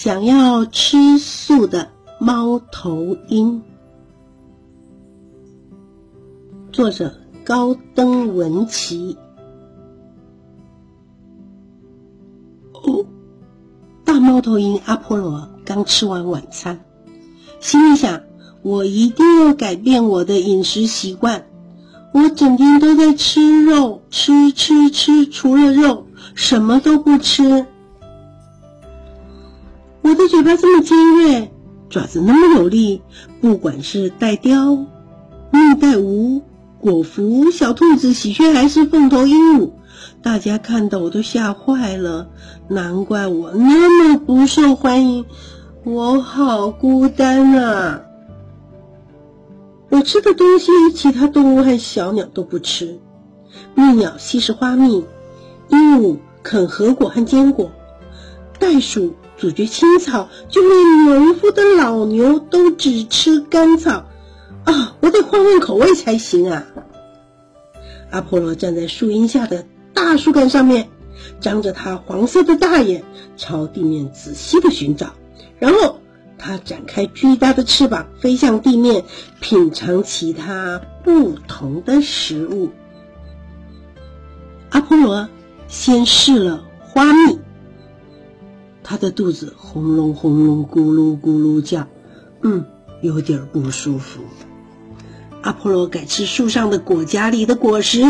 想要吃素的猫头鹰，作者高登文琪。哦，大猫头鹰阿波罗刚吃完晚餐，心里想：我一定要改变我的饮食习惯。我整天都在吃肉，吃吃吃，除了肉，什么都不吃。我的嘴巴这么尖锐，爪子那么有力，不管是带雕、蜜袋鼯、果蝠、小兔子、喜鹊还是凤头鹦鹉，大家看到我都吓坏了。难怪我那么不受欢迎，我好孤单啊！我吃的东西，其他动物和小鸟都不吃。蜜鸟吸食花蜜，鹦鹉啃核果和坚果，袋鼠。主角青草，就连农夫的老牛都只吃干草啊！我得换换口味才行啊！阿波罗站在树荫下的大树干上面，张着他黄色的大眼，朝地面仔细的寻找。然后他展开巨大的翅膀，飞向地面，品尝其他不同的食物。阿波罗先试了花蜜。他的肚子轰隆轰隆、咕噜咕噜叫，嗯，有点不舒服。阿波罗改吃树上的果荚里的果实，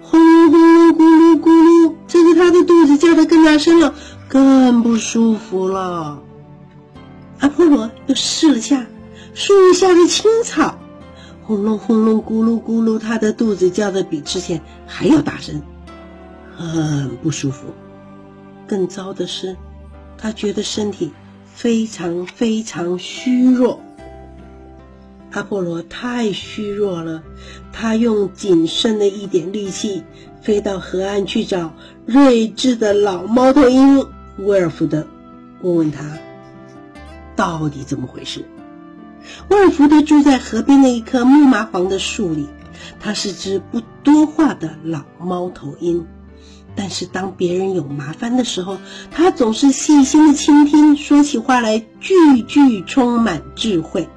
轰隆轰隆、咕噜咕噜，这次他的肚子叫得更大声了，更不舒服了。阿波罗又试了下树下的青草，轰隆轰隆、咕噜咕噜，他的肚子叫得比之前还要大声，很不舒服。更糟的是。他觉得身体非常非常虚弱。阿波罗太虚弱了，他用仅剩的一点力气飞到河岸去找睿智的老猫头鹰威尔福德，问问他到底怎么回事。威尔福德住在河边的一棵木麻黄的树里，他是只不多话的老猫头鹰。但是当别人有麻烦的时候，他总是细心的倾听，说起话来句句充满智慧。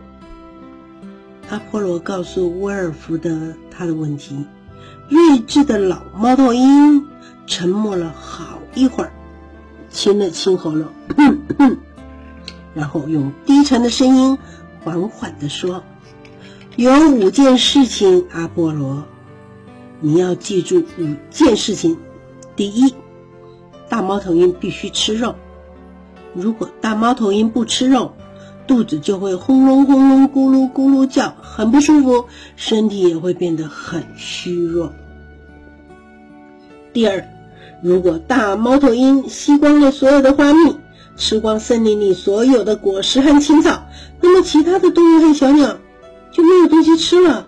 阿波罗告诉威尔福德他的问题，睿智的老猫头鹰沉默了好一会儿，清了清喉咙，然后用低沉的声音缓缓地说：“有五件事情，阿波罗，你要记住五件事情。”第一，大猫头鹰必须吃肉。如果大猫头鹰不吃肉，肚子就会轰隆轰隆、咕噜咕噜叫，很不舒服，身体也会变得很虚弱。第二，如果大猫头鹰吸光了所有的花蜜，吃光森林里所有的果实和青草，那么其他的动物和小鸟就没有东西吃了，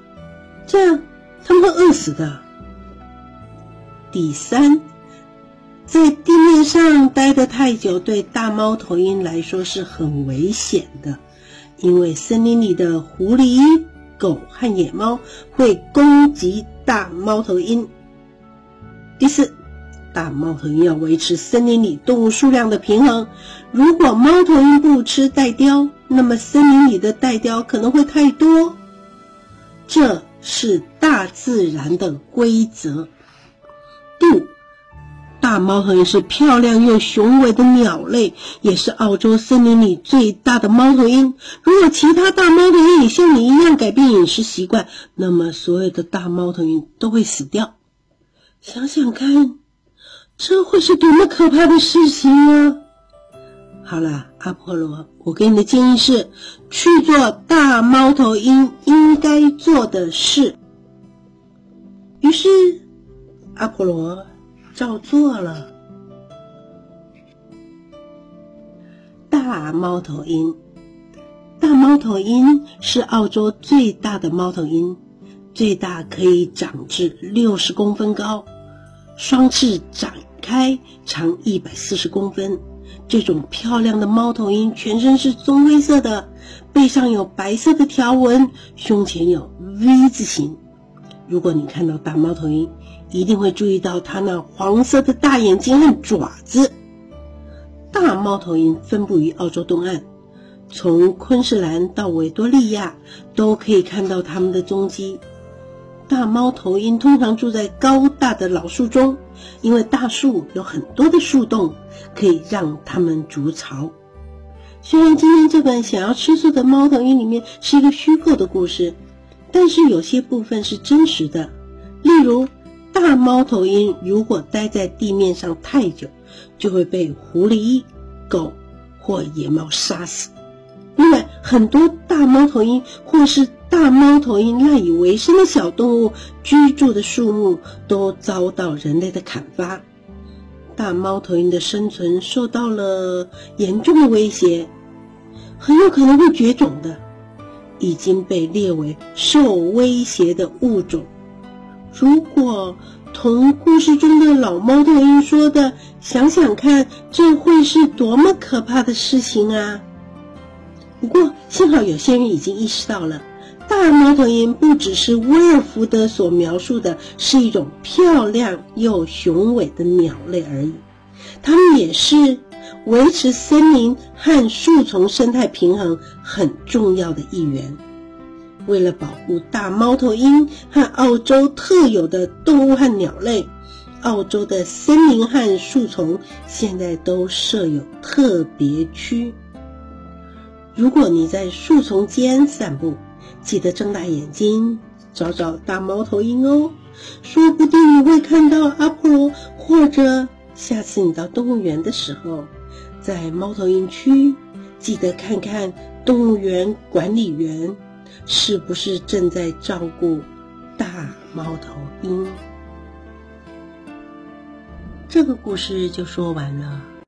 这样它们会饿死的。第三。在地面上待得太久，对大猫头鹰来说是很危险的，因为森林里的狐狸、狗和野猫会攻击大猫头鹰。第四，大猫头鹰要维持森林里动物数量的平衡，如果猫头鹰不吃袋雕，那么森林里的袋雕可能会太多。这是大自然的规则。大猫头鹰是漂亮又雄伟的鸟类，也是澳洲森林里最大的猫头鹰。如果其他大猫头鹰也像你一样改变饮食习惯，那么所有的大猫头鹰都会死掉。想想看，这会是多么可怕的事情啊！好了，阿波罗，我给你的建议是去做大猫头鹰应该做的事。于是，阿波罗。照做了。大猫头鹰，大猫头鹰是澳洲最大的猫头鹰，最大可以长至六十公分高，双翅展开长一百四十公分。这种漂亮的猫头鹰全身是棕灰色的，背上有白色的条纹，胸前有 V 字形。如果你看到大猫头鹰，一定会注意到它那黄色的大眼睛和爪子。大猫头鹰分布于澳洲东岸，从昆士兰到维多利亚都可以看到它们的踪迹。大猫头鹰通常住在高大的老树中，因为大树有很多的树洞，可以让它们筑巢。虽然今天这本想要吃素的猫头鹰里面是一个虚构的故事，但是有些部分是真实的。例如，大猫头鹰如果待在地面上太久，就会被狐狸、狗或野猫杀死。另外，很多大猫头鹰或是大猫头鹰赖以为生的小动物居住的树木都遭到人类的砍伐，大猫头鹰的生存受到了严重的威胁，很有可能会绝种的，已经被列为受威胁的物种。如果同故事中的老猫头鹰说的，想想看，这会是多么可怕的事情啊！不过幸好有些人已经意识到了，大猫头鹰不只是威尔福德所描述的是一种漂亮又雄伟的鸟类而已，它们也是维持森林和树丛生态平衡很重要的一员。为了保护大猫头鹰和澳洲特有的动物和鸟类，澳洲的森林和树丛现在都设有特别区。如果你在树丛间散步，记得睁大眼睛找找大猫头鹰哦，说不定你会看到阿波罗。或者下次你到动物园的时候，在猫头鹰区，记得看看动物园管理员。是不是正在照顾大猫头鹰？这个故事就说完了。